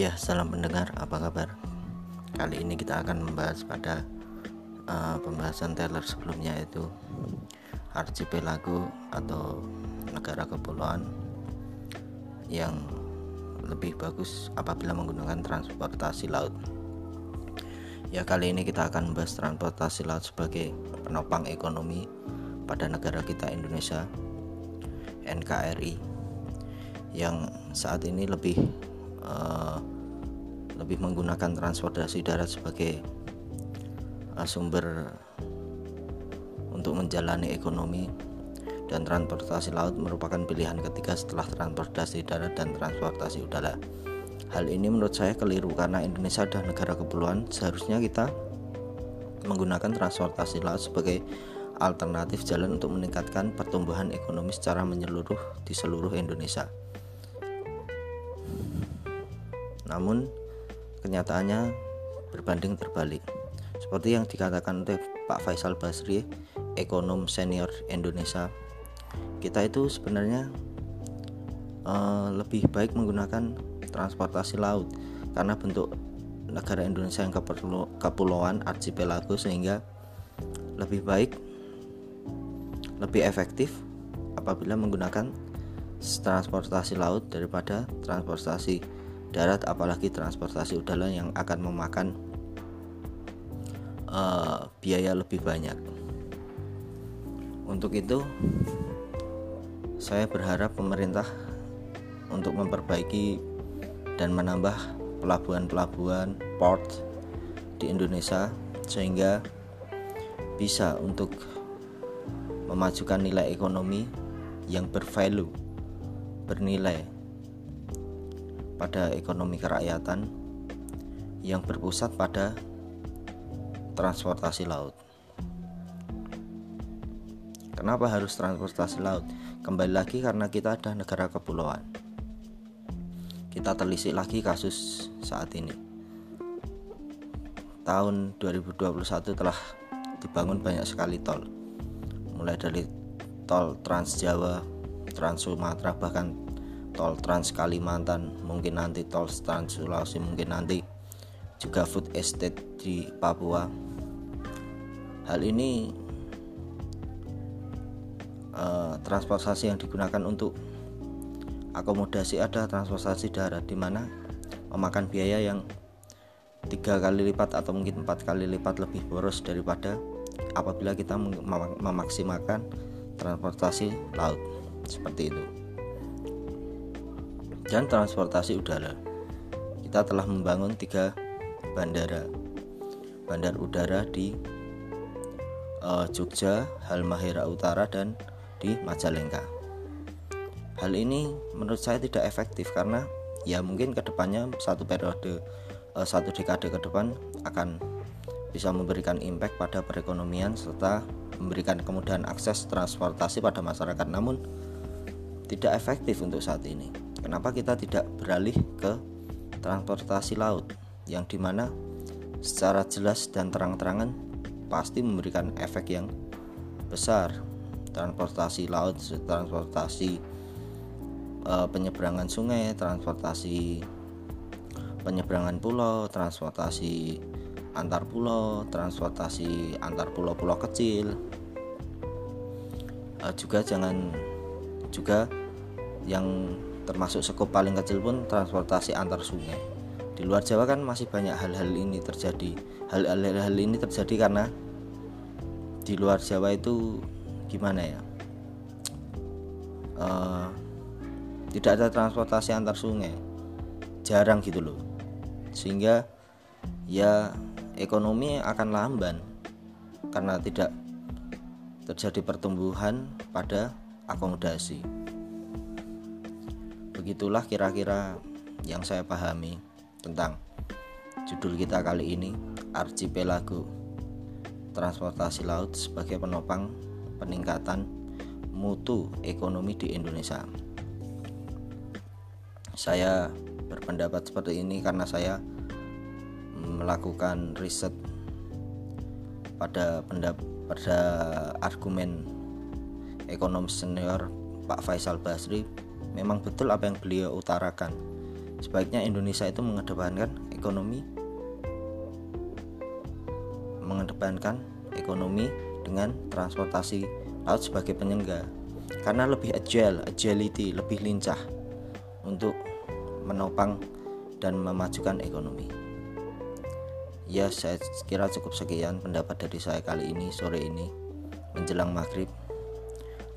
Ya, salam pendengar, apa kabar? Kali ini kita akan membahas pada uh, pembahasan Taylor sebelumnya yaitu archipelago atau negara kepulauan yang lebih bagus apabila menggunakan transportasi laut. Ya, kali ini kita akan membahas transportasi laut sebagai penopang ekonomi pada negara kita Indonesia NKRI yang saat ini lebih uh, lebih menggunakan transportasi darat sebagai uh, sumber untuk menjalani ekonomi dan transportasi laut merupakan pilihan ketiga setelah transportasi darat dan transportasi udara. Hal ini menurut saya keliru karena Indonesia adalah negara kepulauan, seharusnya kita menggunakan transportasi laut sebagai alternatif jalan untuk meningkatkan pertumbuhan ekonomi secara menyeluruh di seluruh Indonesia. Namun kenyataannya berbanding terbalik. Seperti yang dikatakan oleh Pak Faisal Basri, ekonom senior Indonesia, kita itu sebenarnya uh, lebih baik menggunakan transportasi laut karena bentuk negara Indonesia yang kepulauan archipelago sehingga lebih baik lebih efektif apabila menggunakan transportasi laut daripada transportasi darat apalagi transportasi udara yang akan memakan uh, biaya lebih banyak. Untuk itu saya berharap pemerintah untuk memperbaiki dan menambah pelabuhan-pelabuhan port di Indonesia sehingga bisa untuk memajukan nilai ekonomi yang bervalue bernilai pada ekonomi kerakyatan yang berpusat pada transportasi laut. Kenapa harus transportasi laut? Kembali lagi karena kita ada negara kepulauan. Kita telisik lagi kasus saat ini. Tahun 2021 telah dibangun banyak sekali tol. Mulai dari tol Trans Jawa, Trans Sumatera bahkan tol Trans Kalimantan, mungkin nanti tol Trans Sulawesi, mungkin nanti juga food estate di Papua. Hal ini uh, transportasi yang digunakan untuk akomodasi ada transportasi darat di mana memakan biaya yang tiga kali lipat atau mungkin empat kali lipat lebih boros daripada apabila kita memaksimalkan transportasi laut seperti itu dan transportasi udara. Kita telah membangun tiga bandara, bandar udara di uh, Jogja, Halmahera Utara, dan di Majalengka. Hal ini menurut saya tidak efektif karena ya mungkin ke depannya satu periode uh, satu dekade ke depan akan bisa memberikan impact pada perekonomian serta memberikan kemudahan akses transportasi pada masyarakat namun tidak efektif untuk saat ini Kenapa kita tidak beralih ke transportasi laut yang di mana secara jelas dan terang-terangan pasti memberikan efek yang besar transportasi laut, transportasi e, penyeberangan sungai, transportasi penyeberangan pulau, transportasi antar pulau, transportasi antar pulau-pulau kecil. E, juga jangan juga yang termasuk skop paling kecil pun transportasi antar sungai. Di luar Jawa kan masih banyak hal-hal ini terjadi. Hal-hal ini terjadi karena di luar Jawa itu gimana ya? Uh, tidak ada transportasi antar sungai. Jarang gitu loh. Sehingga ya ekonomi akan lamban karena tidak terjadi pertumbuhan pada akomodasi begitulah kira-kira yang saya pahami tentang judul kita kali ini Archipelago Transportasi Laut sebagai penopang peningkatan mutu ekonomi di Indonesia. Saya berpendapat seperti ini karena saya melakukan riset pada pendapat pada argumen ekonom senior Pak Faisal Basri memang betul apa yang beliau utarakan sebaiknya Indonesia itu mengedepankan ekonomi mengedepankan ekonomi dengan transportasi laut sebagai penyangga karena lebih agile, agility, lebih lincah untuk menopang dan memajukan ekonomi. Ya, saya kira cukup sekian pendapat dari saya kali ini sore ini menjelang maghrib.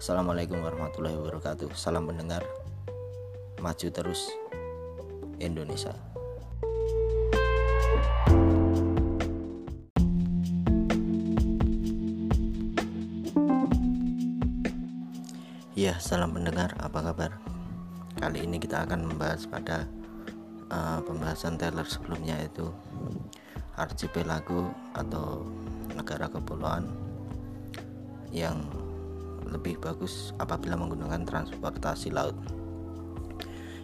Assalamualaikum warahmatullahi wabarakatuh. Salam pendengar. Maju terus Indonesia. Ya, salam pendengar, apa kabar? Kali ini kita akan membahas pada uh, pembahasan Taylor sebelumnya itu archipelago atau negara kepulauan yang lebih bagus apabila menggunakan transportasi laut.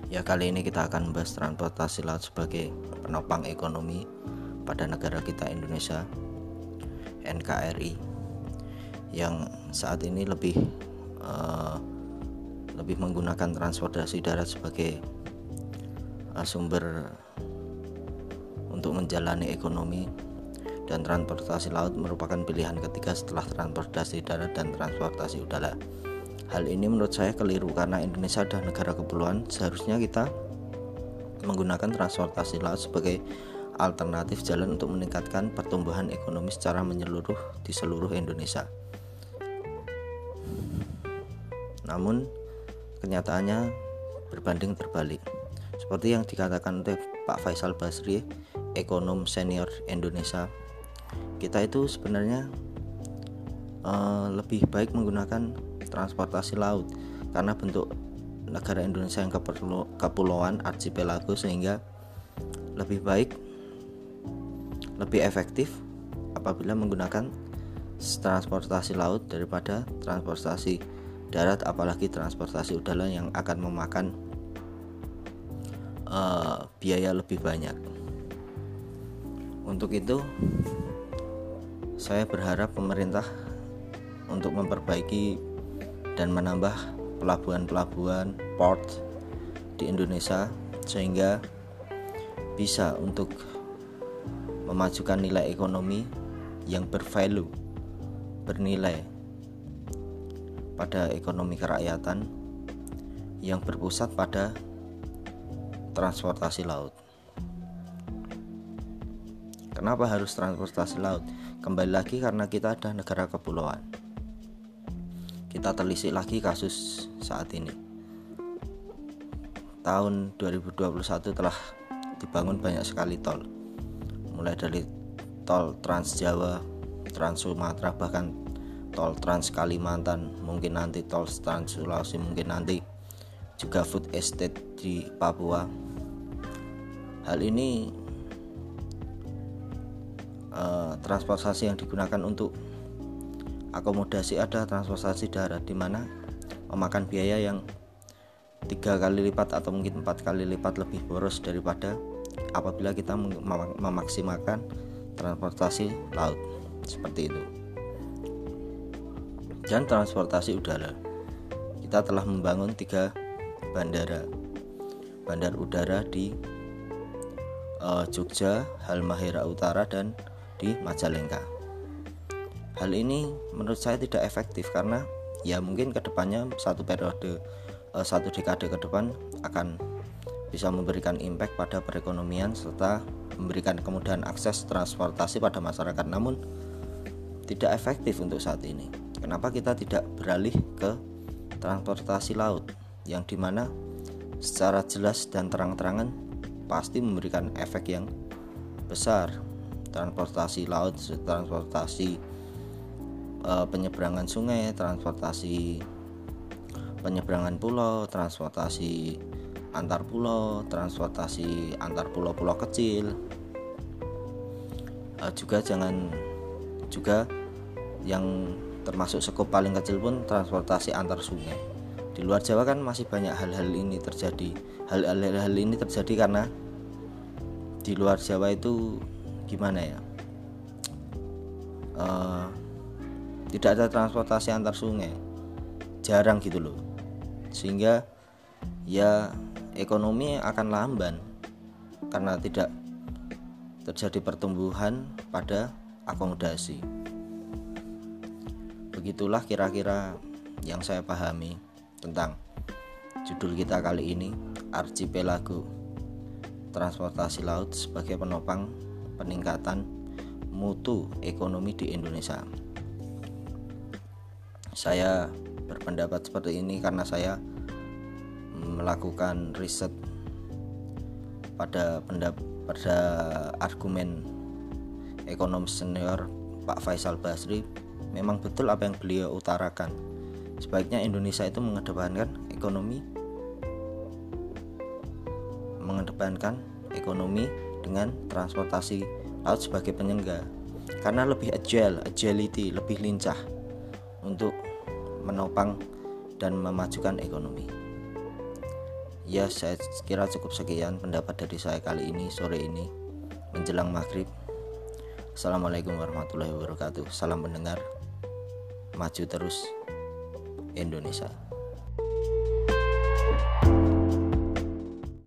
Ya, kali ini kita akan membahas transportasi laut sebagai penopang ekonomi pada negara kita Indonesia NKRI yang saat ini lebih uh, lebih menggunakan transportasi darat sebagai uh, sumber untuk menjalani ekonomi dan transportasi laut merupakan pilihan ketiga setelah transportasi darat dan transportasi udara. Hal ini menurut saya keliru karena Indonesia adalah negara kepulauan, seharusnya kita menggunakan transportasi laut sebagai alternatif jalan untuk meningkatkan pertumbuhan ekonomi secara menyeluruh di seluruh Indonesia. Namun, kenyataannya berbanding terbalik. Seperti yang dikatakan oleh Pak Faisal Basri, ekonom senior Indonesia, kita itu sebenarnya uh, lebih baik menggunakan transportasi laut karena bentuk negara Indonesia yang kepulauan archipelago sehingga lebih baik lebih efektif apabila menggunakan transportasi laut daripada transportasi darat apalagi transportasi udara yang akan memakan uh, biaya lebih banyak. Untuk itu saya berharap pemerintah untuk memperbaiki dan menambah pelabuhan-pelabuhan port di Indonesia sehingga bisa untuk memajukan nilai ekonomi yang bervalue bernilai pada ekonomi kerakyatan yang berpusat pada transportasi laut. Kenapa harus transportasi laut? Kembali lagi karena kita ada negara kepulauan. Kita telisik lagi kasus saat ini. Tahun 2021 telah dibangun banyak sekali tol. Mulai dari tol Trans Jawa, Trans Sumatera bahkan tol Trans Kalimantan, mungkin nanti tol Trans Sulawesi, mungkin nanti juga food estate di Papua. Hal ini uh, transportasi yang digunakan untuk akomodasi ada transportasi darat di mana memakan biaya yang tiga kali lipat atau mungkin empat kali lipat lebih boros daripada apabila kita memaksimalkan transportasi laut. Seperti itu. Dan transportasi udara. Kita telah membangun tiga bandara, bandar udara di uh, Jogja, Halmahera Utara, dan di Majalengka. Hal ini menurut saya tidak efektif karena ya mungkin ke depannya satu periode uh, satu dekade ke depan akan bisa memberikan impact pada perekonomian serta memberikan kemudahan akses transportasi pada masyarakat. Namun tidak efektif untuk saat ini. Kenapa kita tidak beralih ke transportasi laut yang di mana secara jelas dan terang-terangan pasti memberikan efek yang besar transportasi laut, transportasi e, penyeberangan sungai, transportasi penyeberangan pulau, transportasi antar pulau, transportasi antar pulau-pulau kecil. E, juga jangan juga yang termasuk skop paling kecil pun transportasi antar sungai di luar Jawa kan masih banyak hal-hal ini terjadi hal-hal ini terjadi karena di luar Jawa itu gimana ya? Uh, tidak ada transportasi antar sungai. Jarang gitu loh. Sehingga ya ekonomi akan lamban karena tidak terjadi pertumbuhan pada akomodasi. Begitulah kira-kira yang saya pahami tentang judul kita kali ini Archipelago Transportasi Laut sebagai penopang peningkatan mutu ekonomi di Indonesia. Saya berpendapat seperti ini karena saya melakukan riset pada pendapat pada argumen ekonom senior Pak Faisal Basri memang betul apa yang beliau utarakan sebaiknya Indonesia itu mengedepankan ekonomi mengedepankan ekonomi dengan transportasi laut sebagai penyangga karena lebih agile, agility, lebih lincah untuk menopang dan memajukan ekonomi. Ya, saya kira cukup sekian pendapat dari saya kali ini sore ini menjelang maghrib. Assalamualaikum warahmatullahi wabarakatuh. Salam pendengar. Maju terus Indonesia.